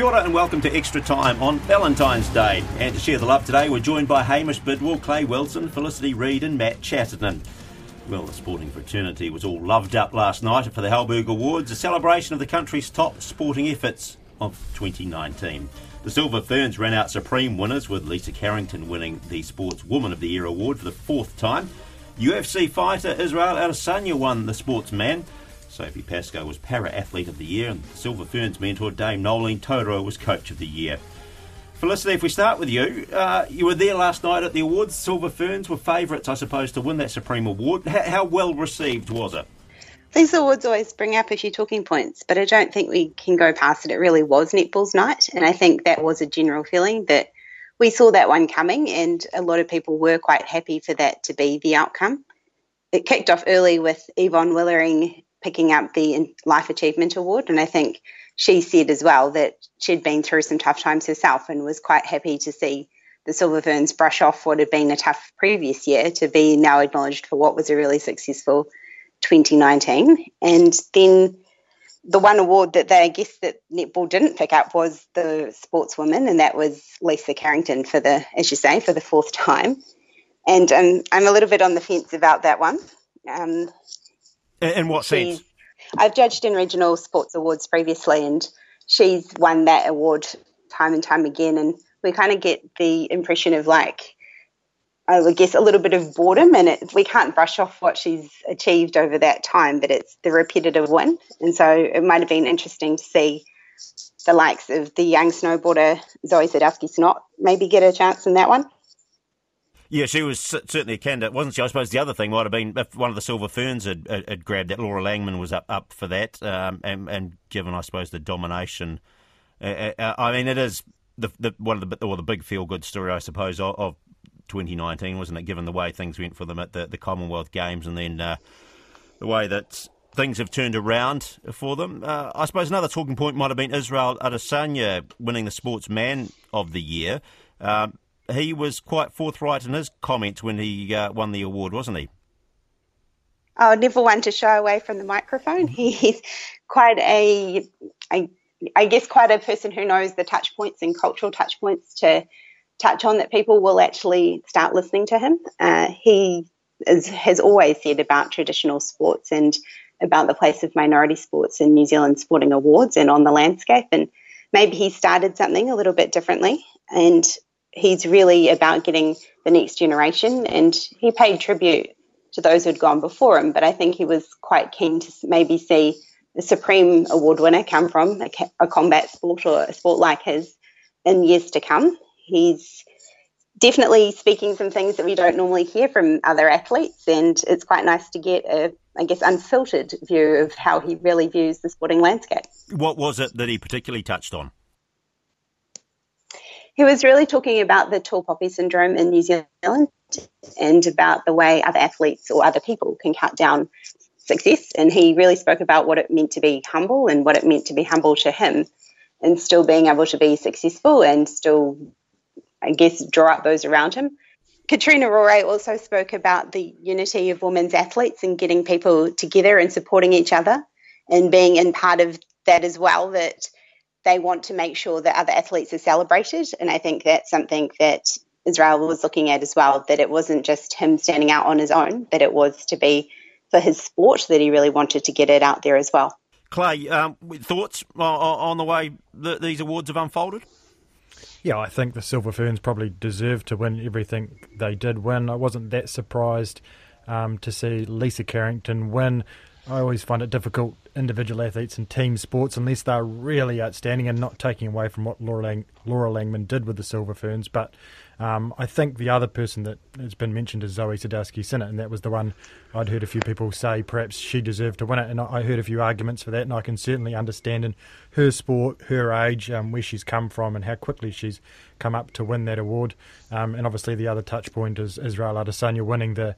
Kia ora and welcome to Extra Time on Valentine's Day. And to share the love today, we're joined by Hamish Bidwell, Clay Wilson, Felicity Reid, and Matt Chatterton. Well, the sporting fraternity was all loved up last night for the Halberg Awards, a celebration of the country's top sporting efforts of 2019. The Silver Ferns ran out supreme winners, with Lisa Carrington winning the Sportswoman of the Year award for the fourth time. UFC fighter Israel Adesanya won the Sportsman. Sophie Pascoe was Para Athlete of the Year, and Silver Ferns mentor Dame Noeline Taurua was Coach of the Year. Felicity, if we start with you, uh, you were there last night at the awards. Silver Ferns were favourites, I suppose, to win that Supreme Award. How, how well received was it? These awards always bring up a few talking points, but I don't think we can go past it. It really was netball's night, and I think that was a general feeling that we saw that one coming, and a lot of people were quite happy for that to be the outcome. It kicked off early with Yvonne Willering picking up the Life Achievement Award, and I think she said as well that she'd been through some tough times herself and was quite happy to see the Silver Ferns brush off what had been a tough previous year to be now acknowledged for what was a really successful 2019. And then the one award that they, I guess, that netball didn't pick up was the sportswoman, and that was Lisa Carrington for the, as you say, for the fourth time. And um, I'm a little bit on the fence about that one. Um, in, what sense? I've judged in regional sports awards previously, and she's won that award time and time again. And we kind of get the impression of like I would guess, a little bit of boredom, and it, we can't brush off what she's achieved over that time, but it's the repetitive win. And so it might have been interesting to see the likes of the young snowboarder Zoi Sadowski-Synnott maybe get a chance in that one. Yeah, she was certainly a candidate, wasn't she? I suppose the other thing might have been if one of the Silver Ferns had, had grabbed that. Laura Langman was up, up for that, um, and, and, given, I suppose, the domination. Uh, uh, I mean, it is the, the one of the or the big feel good story, I suppose, of, of 2019, wasn't it? Given the way things went for them at the, the Commonwealth Games, and then uh, the way that things have turned around for them. Uh, I suppose another talking point might have been Israel Adesanya winning the Sportsman of the Year. Um, he was quite forthright in his comments when he uh, won the award, wasn't he? Oh, never one to shy away from the microphone. He's quite a, a, I guess, quite a person who knows the touch points and cultural touch points to touch on that people will actually start listening to him. Uh, he is, has always said about traditional sports and about the place of minority sports in New Zealand sporting awards and on the landscape. And maybe he started something a little bit differently. And he's really about getting the next generation. And he paid tribute to those who'd gone before him. But I think he was quite keen to maybe see a Supreme Award winner come from a, a combat sport or a sport like his in years to come. He's definitely speaking some things that we don't normally hear from other athletes, and it's quite nice to get a, I guess, unfiltered view of how he really views the sporting landscape. What was it that he particularly touched on? He was really talking about the tall poppy syndrome in New Zealand and about the way other athletes or other people can cut down success. And he really spoke about what it meant to be humble and what it meant to be humble to him and still being able to be successful and still I guess, draw up those around him. Katrina Rore also spoke about the unity of women's athletes and getting people together and supporting each other and being in part of that as well, that they want to make sure that other athletes are celebrated. And I think that's something that Israel was looking at as well, that it wasn't just him standing out on his own, but it was to be for his sport that he really wanted to get it out there as well. Clay, um, thoughts on the way that these awards have unfolded? Yeah, I think the Silver Ferns probably deserved to win everything they did win. I wasn't that surprised um, to see Lisa Carrington win. I always find it difficult, individual athletes and team sports, unless they're really outstanding and not taking away from what Laura, Lang- Laura Langman did with the Silver Ferns. But um, I think the other person that has been mentioned is Zoi Sadowski Synnott, and that was the one I'd heard a few people say perhaps she deserved to win it. And I heard a few arguments for that, and I can certainly understand in her sport, her age, um, where she's come from, and how quickly she's come up to win that award. Um, and obviously, the other touch point is Israel Adesanya winning the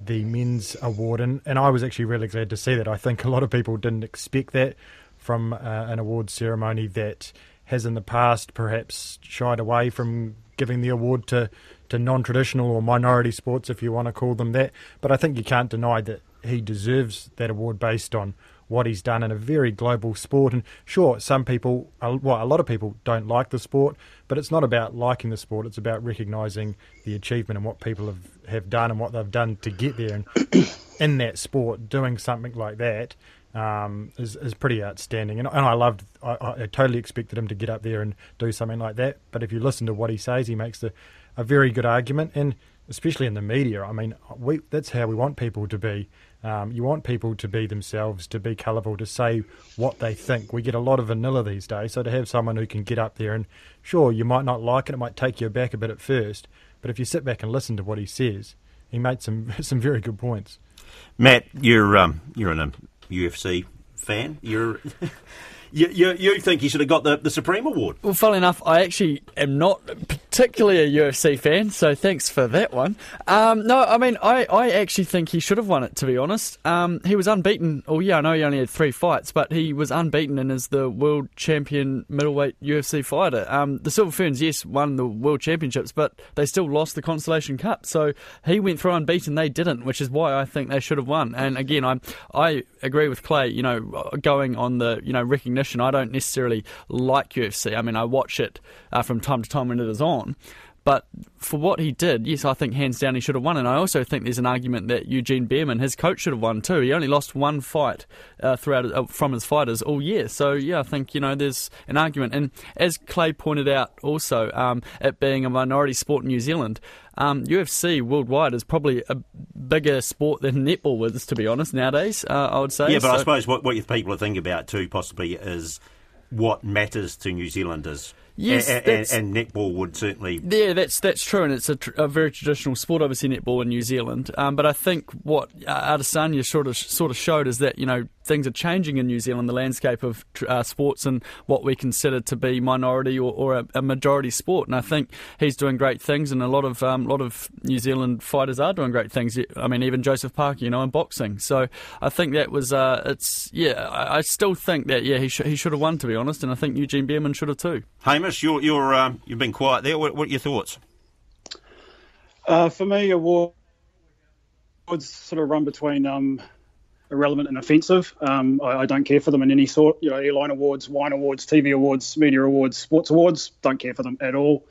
the men's award, and, and I was actually really glad to see that. I think a lot of people didn't expect that from uh, an award ceremony that has in the past perhaps shied away from giving the award to, to non traditional or minority sports, if you want to call them that. But I think you can't deny that he deserves that award based on what he's done in a very global sport. And sure, some people, well, a lot of people don't like the sport, but it's not about liking the sport. It's about recognising the achievement and what people have, have done and what they've done to get there. And in that sport, doing something like that um, is, is pretty outstanding. And, and I loved, I, I, totally expected him to get up there and do something like that. But if you listen to what he says, he makes a, a very good argument. And especially in the media, I mean, we, that's how we want people to be. Um, you want people to be themselves, to be colourful, to say what they think. We get a lot of vanilla these days, so to have someone who can get up there and, sure, you might not like it, it might take you back a bit at first, but if you sit back and listen to what he says, he made some some very good points. Matt, you're um, you're a UFC fan. You're you, you, you think he should have got the, the Supreme Award? Well, funnily enough, I actually am not particularly a UFC fan, so thanks for that one. Um, no, I mean, I, I actually think he should have won it, to be honest. Um, he was unbeaten. Oh, yeah, I know he only had three fights, but he was unbeaten and is the world champion middleweight UFC fighter. Um, the Silver Ferns, yes, won the world championships, but they still lost the Constellation Cup. So he went through unbeaten, they didn't, which is why I think they should have won. And again, I I agree with Clay, you know, going on the, you know, recognition I don't necessarily like UFC. I mean, I watch it uh, from time to time when it is on. But for what he did, yes, I think hands down he should have won. And I also think there's an argument that Eugene Bareman, his coach, should have won too. He only lost one fight uh, throughout uh, from his fighters all year. So yeah, I think you know there's an argument. And as Clay pointed out, also um, it being a minority sport in New Zealand, um, UFC worldwide is probably a bigger sport than netball is, to be honest nowadays. Uh, I would say. Yeah, but so, I suppose what what people are thinking about too possibly is what matters to New Zealanders Yes, and, and, and, netball would certainly. Yeah, that's that's true, and it's a, tr- a very traditional sport, obviously netball in New Zealand. Um, but I think what uh, Adesanya sort of sort of showed is that you know things are changing in New Zealand, the landscape of uh, sports and what we consider to be minority or, or a, a, majority sport. And I think he's doing great things, and a lot of um, lot of New Zealand fighters are doing great things. I mean, even Joseph Parker, you know, in boxing. So I think that was uh, it's yeah. I, I, still think that yeah he sh- he should have won to be honest, and I think Eugene Bareman should have too. Hamish, you're you're um, you've been quiet there. What, what are your thoughts? Uh, for me, awards sort of run between um, irrelevant and offensive. Um, I, I, don't care for them in any sort. You know, airline awards, wine awards, TV awards, media awards, sports awards. Don't care for them at all.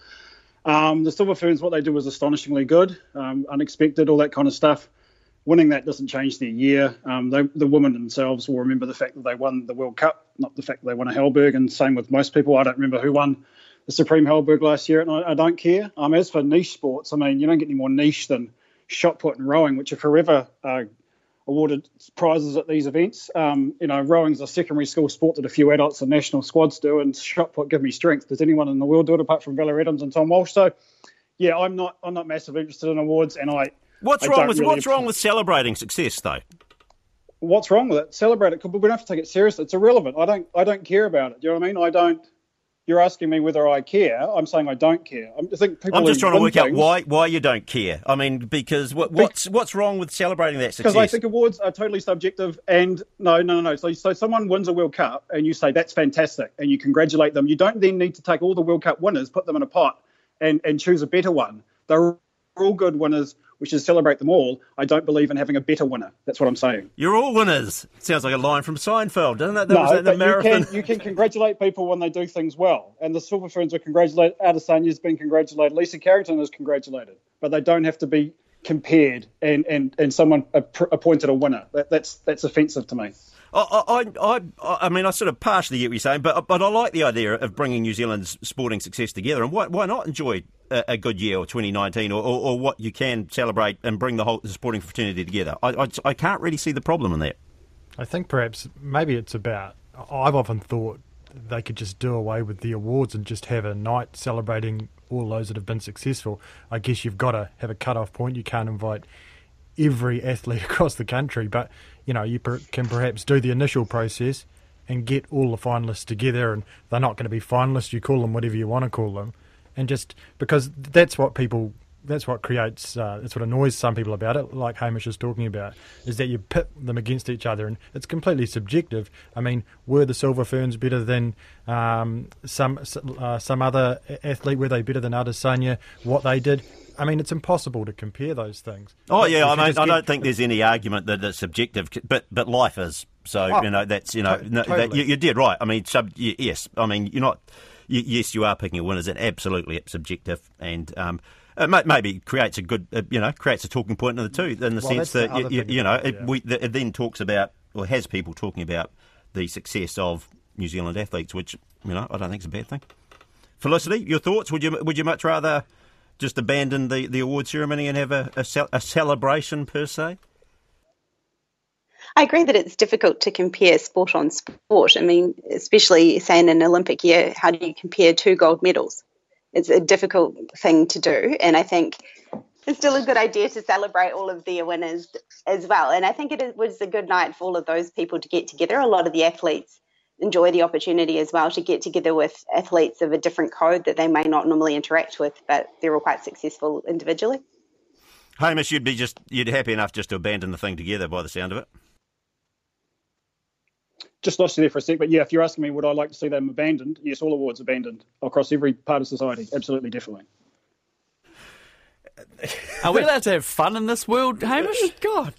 Um, the Silver Ferns, what they do was astonishingly good, um, unexpected, all that kind of stuff. Winning that doesn't change their year. Um, they, the women themselves will remember the fact that they won the World Cup, not the fact that they won a Halberg. And same with most people. I don't remember who won the Supreme Halberg last year, and I, I don't care. Um, as for niche sports, I mean, you don't get any more niche than shot put and rowing, which are forever uh, awarded prizes at these events. Um, you know, rowing's a secondary school sport that a few adults and national squads do, and shot put give me strength. Does anyone in the world do it apart from Valerie Adams and Tom Walsh? So, yeah, I'm not I'm not massively interested in awards, and I. What's I wrong with really What's wrong with celebrating success, though? What's wrong with it? Celebrate it, but we don't have to take it seriously. It's irrelevant. I don't I don't care about it. Do you know what I mean? I don't you're asking me whether I care. I'm saying I don't care. I think people. I'm just trying to work things, out why why you don't care. I mean, because what, what's what's wrong with celebrating that success? Because I think awards are totally subjective. And no, no, no, no. So, so someone wins a World Cup, and you say that's fantastic, and you congratulate them. You don't then need to take all the World Cup winners, put them in a pot, and and choose a better one. They're all good winners which is celebrate them all, I don't believe in having a better winner. That's what I'm saying. You're all winners. Sounds like a line from Seinfeld, doesn't it? That no, was the marathon. You can, you can congratulate people when they do things well. And the Silver Ferns are congratulated. Adesanya's been congratulated. Lisa Carrington is congratulated. But they don't have to be compared and, and, and someone appointed a winner. That, that's, that's offensive to me. I, I, I, I mean, I sort of partially get what you're saying, but but I like the idea of bringing New Zealand's sporting success together. And why, why not enjoy a, a good year or 2019 or, or, or, what you can celebrate and bring the whole the sporting fraternity together? I, I, I can't really see the problem in that. I think perhaps maybe it's about. I've often thought they could just do away with the awards and just have a night celebrating all those that have been successful. I guess you've got to have a cut-off point. You can't invite every athlete across the country, but you know you per- can perhaps do the initial process and get all the finalists together, and they're not going to be finalists. You call them whatever you want to call them, and just because that's what people that's what creates uh, that's what annoys some people about it like hamish is talking about is that you pit them against each other and it's completely subjective i mean were the silver ferns better than um, some uh, some other athlete were they better than adesanya what they did I mean, it's impossible to compare those things. Oh yeah, I mean, I get, don't think there's any argument that it's subjective, but but life is. So oh, you know, that's you know, to- no, totally. that, you, you, did right. I mean, sub, yes, I mean, you're not. You, yes, you are picking a winner. It's absolutely subjective, and um, uh, maybe creates a good, uh, you know, creates a talking point in the two, in the well, sense that you, you, you, know, it, yeah. we, it then talks about or has people talking about the success of New Zealand athletes, which you know I don't think is a bad thing. Felicity, your thoughts? Would you would you much rather just abandon the, the award ceremony and have a, a, a celebration per se? I agree that it's difficult to compare sport on sport. I mean, especially say in an Olympic year, how do you compare two gold medals? It's a difficult thing to do. And I think it's still a good idea to celebrate all of their winners as well. And I think it was a good night for all of those people to get together. A lot of the athletes enjoy the opportunity as well to get together with athletes of a different code that they may not normally interact with, but they're all quite successful individually. Hamish, you'd be just you'd happy enough just to abandon the thing together by the sound of it just lost you there for a sec, but yeah, if you're asking me, would I like to see them abandoned? Yes, all awards abandoned across every part of society. Absolutely, definitely. Are we allowed to have fun in this world, Hamish? God.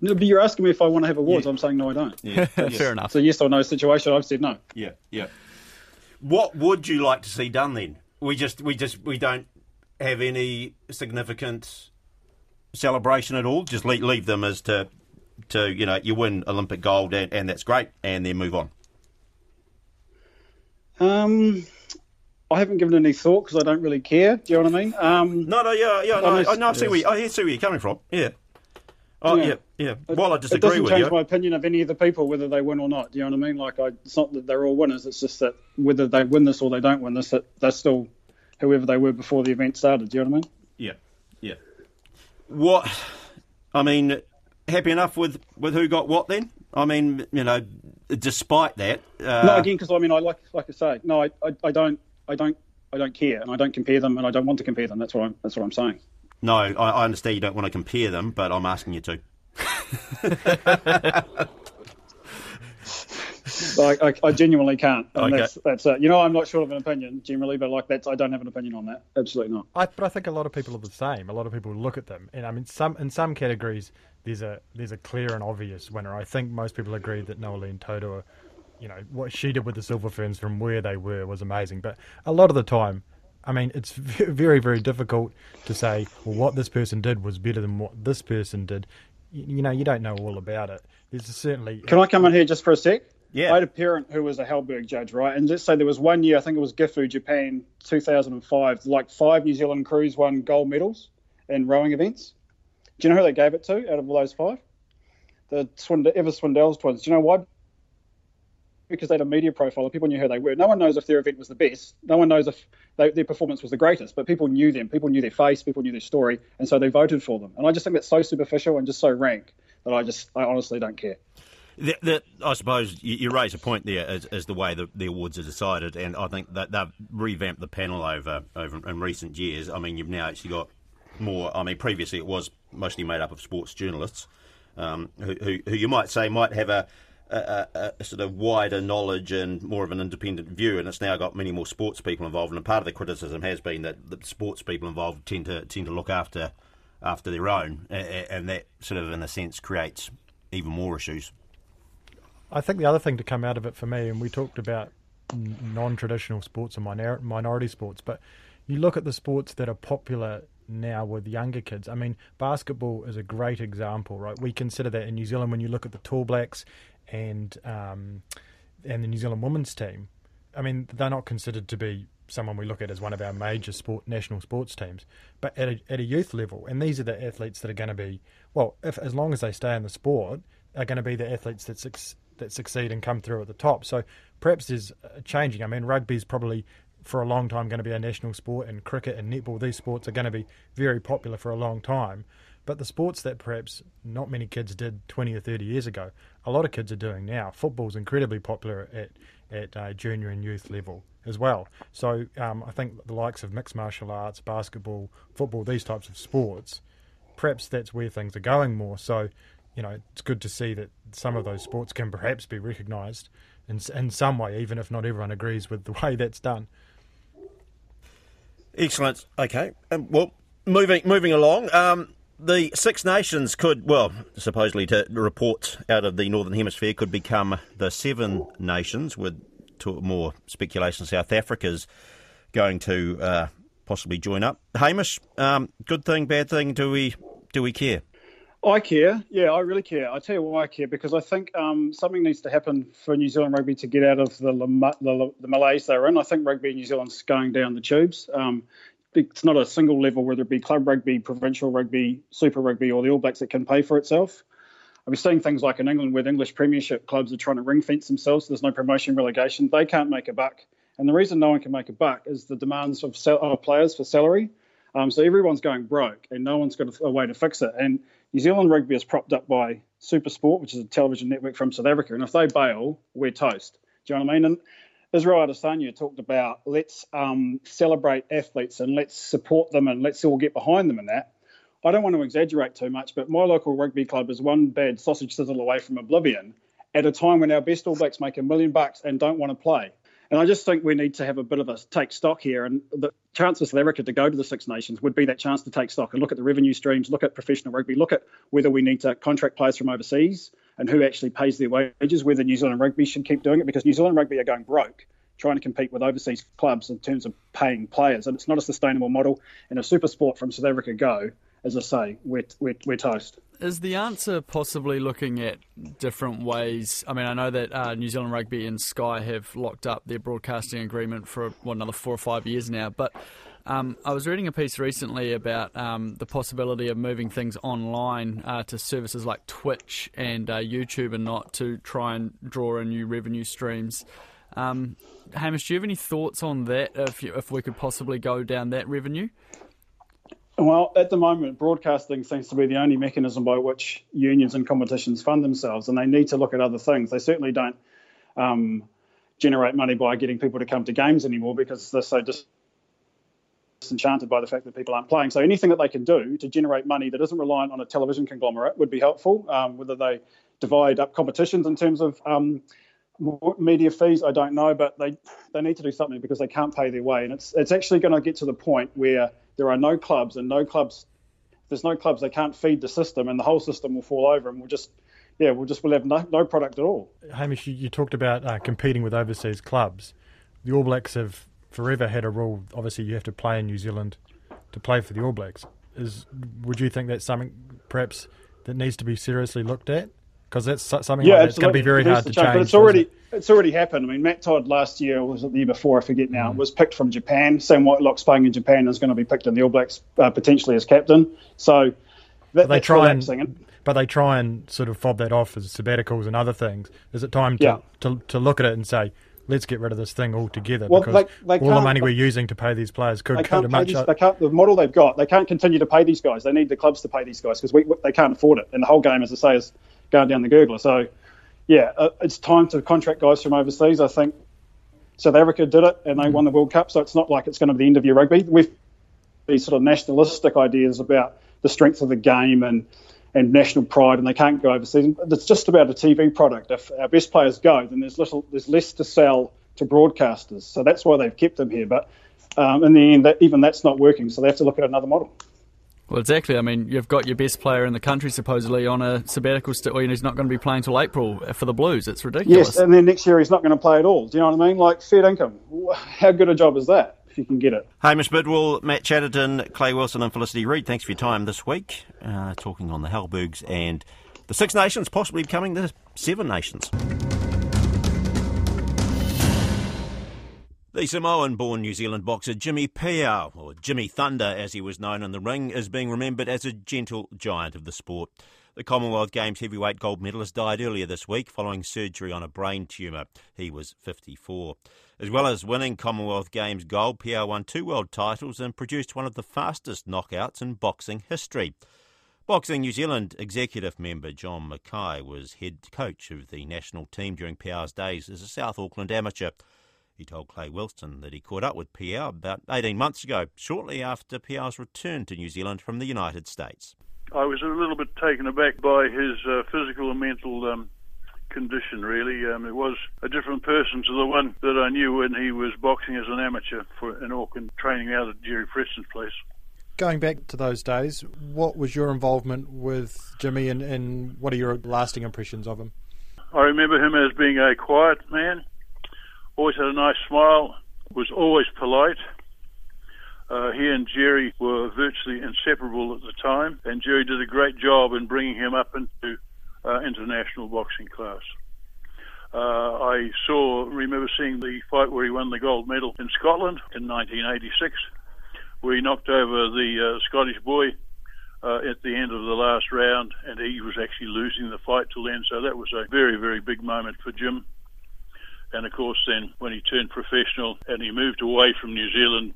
No, but you're asking me if I want to have awards. Yeah. I'm saying no, I don't. Yeah, fair enough. So yes or no situation. I've said no. Yeah, yeah. What would you like to see done then? We just, we just, we don't have any significant celebration at all. Just leave, leave them as to to you know you win Olympic gold and, and that's great, and then move on? Um, I haven't given any thought because I don't really care. Do you know what I mean? Um, no, no, yeah, yeah, no, I, know, I see where you, I see where you're coming from. Yeah. Oh yeah, yeah. yeah. Well, I disagree it doesn't with change my opinion of any of the people whether they win or not. Do you know what I mean? Like, I, it's not that they're all winners. It's just that whether they win this or they don't win this, that they're still whoever they were before the event started. Do you know what I mean? Yeah, yeah. What? I mean, happy enough with, with who got what then? I mean, you know, despite that. Uh... No, again, because I mean, I like like I say, no, I, I, I, don't, I don't, I don't care, and I don't compare them, and I don't want to compare them. That's what I'm, that's what I'm saying. No, I, I understand you don't want to compare them, but I'm asking you to. like, I, I, genuinely can't. And okay. That's, that's it. You know, I'm not sure of an opinion generally, but like that's I don't have an opinion on that. Absolutely not. I, but I think a lot of people are the same. A lot of people look at them, and I mean, some in some categories, there's a there's a clear and obvious winner. I think most people agree that Noeline Taurua, you know, what she did with the Silver Ferns from where they were was amazing. But a lot of the time, I mean, it's very very difficult to say well what this person did was better than what this person did. You, you know, you don't know all about it. There's certainly. Can I come in here just for a sec? Yeah. I had a parent who was a Halberg judge, right? And let's say there was one year, I think it was Gifu, Japan, 2005, like five New Zealand crews won gold medals in rowing events. Do you know who they gave it to out of all those five? The Evers-Swindell twins. Do you know why? Because they had a media profile. People knew who they were. No one knows if their event was the best. No one knows if they, their performance was the greatest. But people knew them. People knew their face. People knew their story, and so they voted for them. And I just think that's so superficial and just so rank that I just, I honestly don't care. The, the, I suppose you, you, raise a point there as, as the way the, the, awards are decided, and I think that they've revamped the panel over over in recent years. I mean, you've now actually got more. I mean, previously it was mostly made up of sports journalists um, who, who, who, you might say might have a, a, a, sort of wider knowledge and more of an independent view, and it's now got many more sports people involved. And part of the criticism has been that the sports people involved tend to tend to look after after their own, and that sort of, in a sense, creates even more issues. I think the other thing to come out of it for me, and we talked about non-traditional sports and minor- minority sports, but you look at the sports that are popular now with younger kids. I mean, basketball is a great example, right? We consider that in New Zealand when you look at the Tall Blacks and um, and the New Zealand women's team. I mean, they're not considered to be someone we look at as one of our major sport national sports teams, but at a, at a youth level, and these are the athletes that are going to be well, if as long as they stay in the sport, are going to be the athletes that that succeed and come through at the top. So perhaps there's changing. I mean, rugby's probably for a long time going to be a national sport, and cricket and netball, these sports are going to be very popular for a long time. But the sports that perhaps not many kids did 20 or 30 years ago, a lot of kids are doing now. Football's incredibly popular at, at uh, junior and youth level as well. So um, I think the likes of mixed martial arts, basketball, football, these types of sports, perhaps that's where things are going more. So, you know, it's good to see that some of those sports can perhaps be recognised in, in some way, even if not everyone agrees with the way that's done. Excellent. Okay. Um, well, moving moving along. Um, the Six Nations could, well, supposedly to reports out of the Northern Hemisphere could become the Seven Nations, with more speculation South Africa's going to uh, possibly join up. Hamish, um, good thing, bad thing? Do we do we care? I care. Yeah, I really care. I tell you why I care because I think um, something needs to happen for New Zealand rugby to get out of the, the, the malaise they're in. I think rugby in New Zealand's going down the tubes. Um, it's not a single level, whether it be club rugby, provincial rugby, super rugby, or the All Blacks that can pay for itself. I've been seeing things like in England where the English Premiership clubs are trying to ring fence themselves. So there's no promotion relegation. They can't make a buck. And the reason no one can make a buck is the demands of, of players for salary. Um, so everyone's going broke and no one's got a, a, way to fix it. And New Zealand rugby is propped up by Supersport, which is a television network from South Africa. And if they bail, we're toast. Do you know what I mean? And Israel Adesanya talked about let's um, celebrate athletes and let's support them and let's all get behind them in that. I don't want to exaggerate too much, but my local rugby club is one bad sausage sizzle away from oblivion at a time when our best All Blacks make a million bucks and don't want to play. And I just think we need to have a bit of a take stock here. And the chance for South Africa to go to the Six Nations would be that chance to take stock and look at the revenue streams, look at professional rugby, look at whether we need to contract players from overseas and who actually pays their wages, whether New Zealand rugby should keep doing it because New Zealand rugby are going broke trying to compete with overseas clubs in terms of paying players. And it's not a sustainable model. And a SuperSport from South Africa go, as I say, we're, we're, we're toast. Is the answer possibly looking at different ways? I mean, I know that uh, New Zealand Rugby and Sky have locked up their broadcasting agreement for what, another four or five years now, but um, I was reading a piece recently about um, the possibility of moving things online uh, to services like Twitch and uh, YouTube and not to try and draw in new revenue streams. Um, Hamish, do you have any thoughts on that? If, you, if we could possibly go down that revenue? Well, at the moment, broadcasting seems to be the only mechanism by which unions and competitions fund themselves, and they need to look at other things. They certainly don't um, generate money by getting people to come to games anymore because they're so disenchanted by the fact that people aren't playing. So anything that they can do to generate money that isn't reliant on a television conglomerate would be helpful. Um, whether they divide up competitions in terms of um, media fees, I don't know, but they they need to do something because they can't pay their way, and it's it's actually going to get to the point where there are no clubs and no clubs. If there's no clubs, they can't feed the system, and the whole system will fall over, and we'll just yeah, we'll just we'll have no, no product at all. Hamish, you, you talked about uh, competing with overseas clubs. The All Blacks have forever had a rule. Obviously, you have to play in New Zealand to play for the All Blacks. Is would you think that's something perhaps that needs to be seriously looked at? Because that's something yeah, like that's going to be very hard to change. But it's already it? it's already happened. I mean, Matt Todd last year was it the year before? I forget now. Mm. Was picked from Japan. Sam Whitelock's playing in Japan is going to be picked in the All Blacks uh, potentially as captain. So that, they try and. But they try and sort of fob that off as sabbaticals and other things. Is it time to, yeah. to, to look at it and say, let's get rid of this thing altogether well, because they all the money we're using to pay these players could go to much. These, they can't, the model they've got, they can't continue to pay these guys. They need the clubs to pay these guys because they can't afford it. And the whole game, as I say, is going down the Googler. So, yeah, uh, it's time to contract guys from overseas. I think South Africa did it and they won the World Cup. So it's not like it's going to be the end of your rugby. We've these sort of nationalistic ideas about the strength of the game and and national pride, and they can't go overseas. It's just about a TV product. If our best players go, then there's little, there's less to sell to broadcasters. So that's why they've kept them here. But um, in the end, that, even that's not working. So they have to look at another model. Well, exactly. I mean, you've got your best player in the country supposedly on a sabbatical, st- or he's not going to be playing till April for the Blues. It's ridiculous. Yes, and then next year he's not going to play at all. Do you know what I mean? Like fair income. How good a job is that? If you can get it. Hamish Bidwell, Matt Chatterton, Clay Wilson, and Felicity Reid. Thanks for your time this week, uh, talking on the Halbergs and the Six Nations, possibly becoming the Seven Nations. The Samoan born New Zealand boxer Jimmy Peau, or Jimmy Thunder as he was known in the ring, is being remembered as a gentle giant of the sport. The Commonwealth Games heavyweight gold medalist died earlier this week following surgery on a brain tumour. He was 54. As well as winning Commonwealth Games gold, Peau won two world titles and produced one of the fastest knockouts in boxing history. Boxing New Zealand executive member John Mackay was head coach of the national team during Peau's days as a South Auckland amateur. He told Clay Wilson that he caught up with Peau about 18 months ago, shortly after Peau's return to New Zealand from the United States. I was a little bit taken aback by his uh, physical and mental um, condition, really. Um, it was a different person to the one that I knew when he was boxing as an amateur for, in Auckland, training out at Jerry Preston's place. Going back to those days, what was your involvement with Jimmy and, and what are your lasting impressions of him? I remember him as being a quiet man, always had a nice smile, was always polite, uh, he and Jerry were virtually inseparable at the time, and Jerry did a great job in bringing him up into uh, international boxing class. Uh, I saw, remember seeing the fight where he won the gold medal in Scotland in 1986, where he knocked over the uh, Scottish boy uh, at the end of the last round, and he was actually losing the fight till then. So that was a very, very big moment for Jim. And of course, then when he turned professional and he moved away from New Zealand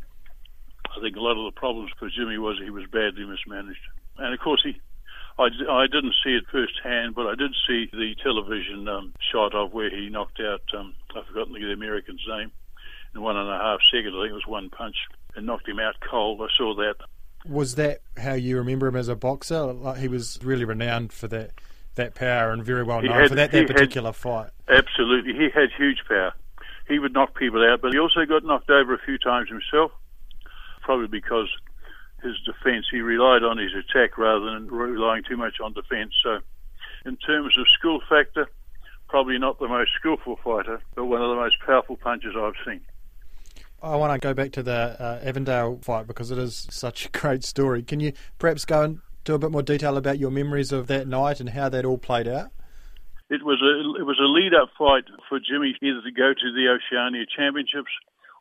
I think a lot of the problems for Jimmy was he was badly mismanaged. And of course, he, I, I didn't see it firsthand, but I did see the television um, shot of where he knocked out, um, I've forgotten the American's name, in one and a half seconds. I think it was one punch and knocked him out cold. I saw that. Was that how you remember him as a boxer? Like he was really renowned for that that power and very well known had, for that, that particular had, fight. Absolutely. He had huge power. He would knock people out, but he also got knocked over a few times himself probably because his defence, he relied on his attack rather than relying too much on defence. So, in terms of skill factor, probably not the most skillful fighter, but one of the most powerful punchers I've seen. I want to go back to the uh, Avondale fight because it is such a great story. Can you perhaps go into a bit more detail about your memories of that night and how that all played out? It was a it was a lead up fight for Jimmy either to go to the Oceania Championships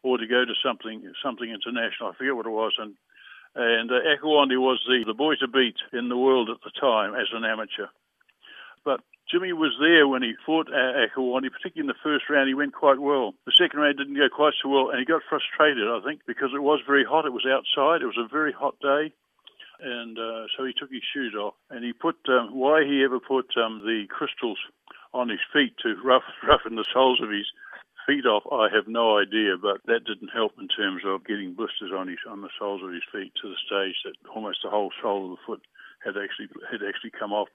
or to go to something something international. I forget what it was, and and uh, Akinwande was the the boy to beat in the world at the time as an amateur. But Jimmy was there when he fought uh, Akinwande, particularly in the first round. He went quite well. The second round didn't go quite so well, and he got frustrated, I think, because it was very hot. It was outside. It was a very hot day. He took his shoes off, and he put um, why he ever put um, the crystals on his feet to rough, roughen the soles of his feet off, I have no idea, but that didn't help in terms of getting blisters on his on the soles of his feet to the stage that almost the whole sole of the foot had actually had actually come off.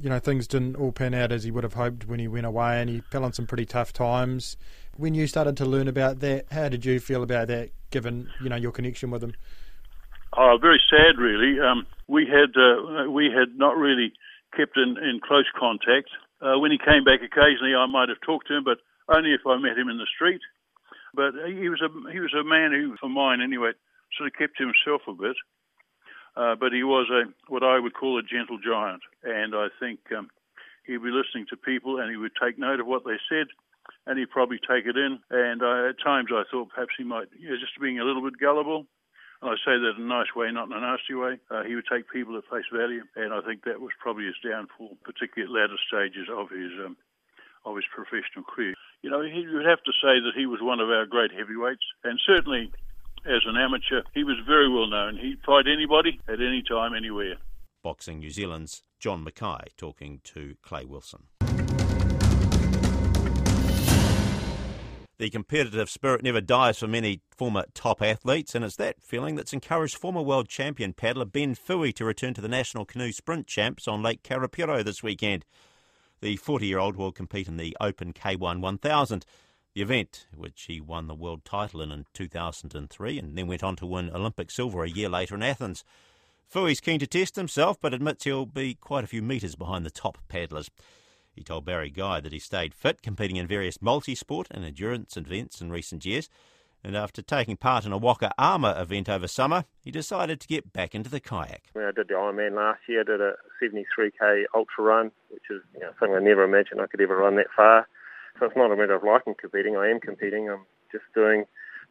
You know, things didn't all pan out as he would have hoped when he went away, and he fell on some pretty tough times. When you started to learn about that, how did you feel about that, given you know your connection with him? Oh, very sad, really. Um, we had uh, we had not really kept in, in close contact. Uh, when he came back occasionally, I might have talked to him, but only if I met him in the street. But he was a he was a man who, for mine anyway, sort of kept himself a bit. Uh, but he was a what I would call a gentle giant, and I think um, he'd be listening to people and he would take note of what they said, and he'd probably take it in. And uh, at times I thought perhaps he might, you know, just being a little bit gullible. And I say that in a nice way, not in a nasty way. Uh, he would take people at face value, and I think that was probably his downfall, particularly at latter stages of his um, of his professional career. You know, you would have to say that he was one of our great heavyweights, and certainly as an amateur, he was very well known. He'd fight anybody at any time, anywhere. Boxing New Zealand's John Mackay talking to Clay Wilson. The competitive spirit never dies for many former top athletes, and it's that feeling that's encouraged former world champion paddler Ben Fouhy to return to the National Canoe Sprint Champs on Lake Karapiro this weekend. The 40 year old will compete in the Open K1 1000, the event which he won the world title in in 2003 and then went on to win Olympic silver a year later in Athens. Fouhy's keen to test himself, but admits he'll be quite a few metres behind the top paddlers. He told Barry Guy that he stayed fit, competing in various multi sport and endurance events in recent years, and after taking part in a Waka Ama event over summer, he decided to get back into the kayak. I did the Ironman last year, did a 73k ultra run, which is you know, something I never imagined I could ever run that far. So it's not a matter of liking competing, I am competing. I'm just doing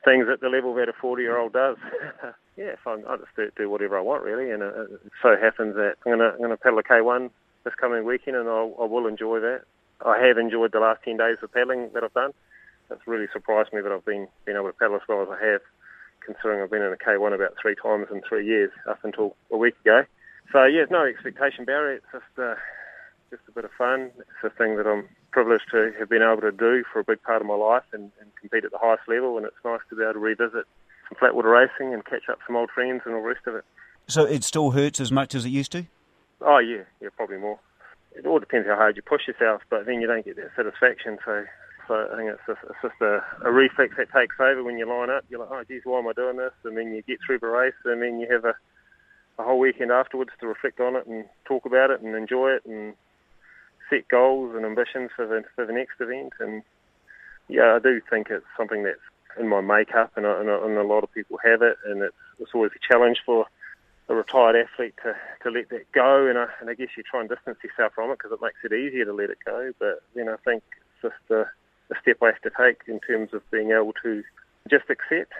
things at the level that a 40 year old does. yeah. I just do, do whatever I want really, and it, so happens that I'm I'm gonna paddle a K1 this coming weekend, and I'll, I will enjoy that. I have enjoyed the last ten days of paddling that I've done. It's really surprised me that I've been been able to paddle as well as I have, considering I've been in a K1 about three times in three years up until a week ago. So yeah, no expectation, Barry. It's just uh, just a bit of fun. It's a thing that I'm privileged to have been able to do for a big part of my life and, and compete at the highest level. And it's nice to be able to revisit some flatwater racing and catch up some old friends and all the rest of it. So it still hurts as much as it used to? Oh yeah, yeah, probably more. It all depends how hard you push yourself, but then you don't get that satisfaction. So, so I think it's just, it's just a, a reflex that takes over when you line up. You're like, oh geez, why am I doing this? And then you get through the race, and then you have a, a whole weekend afterwards to reflect on it and talk about it and enjoy it and set goals and ambitions for the for the next event. And yeah, I do think it's something that's in my makeup, and, and, and a lot of people have it, and it's, it's always a challenge for a retired athlete to, to let that go. And I, and I guess you try and distance yourself from it because it makes it easier to let it go. But then I think it's just a, a step I have to take in terms of being able to just accept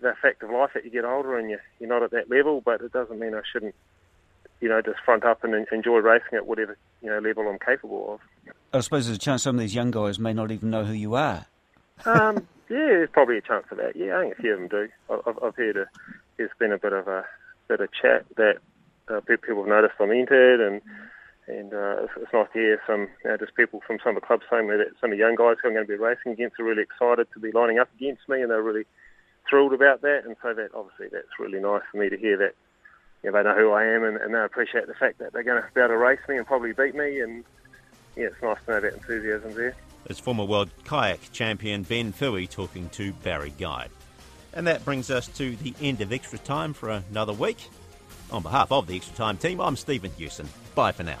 the fact of life that you get older and you're, you're not at that level, but it doesn't mean I shouldn't you know, just front up and enjoy racing at whatever you know level I'm capable of. I suppose there's a chance some of these young guys may not even know who you are. Um, yeah, there's probably a chance of that. Yeah, I think a few of them do. I've, I've heard a, there's been a bit of a bit of chat that uh, people have noticed I'm entered, and and uh, it's, it's nice to hear some you know, just people from some of the clubs saying that some of the young guys who I'm going to be racing against are really excited to be lining up against me, and they're really thrilled about that. And so that obviously that's really nice for me to hear that you know, they know who I am and, and they appreciate the fact that they're going to be able to race me and probably beat me. And yeah, it's nice to know that enthusiasm there. It's former world kayak champion Ben Fouhy talking to Barry Guy. And that brings us to the end of extra time for another week. On behalf of the extra time team, I'm Stephen Hewson. Bye for now.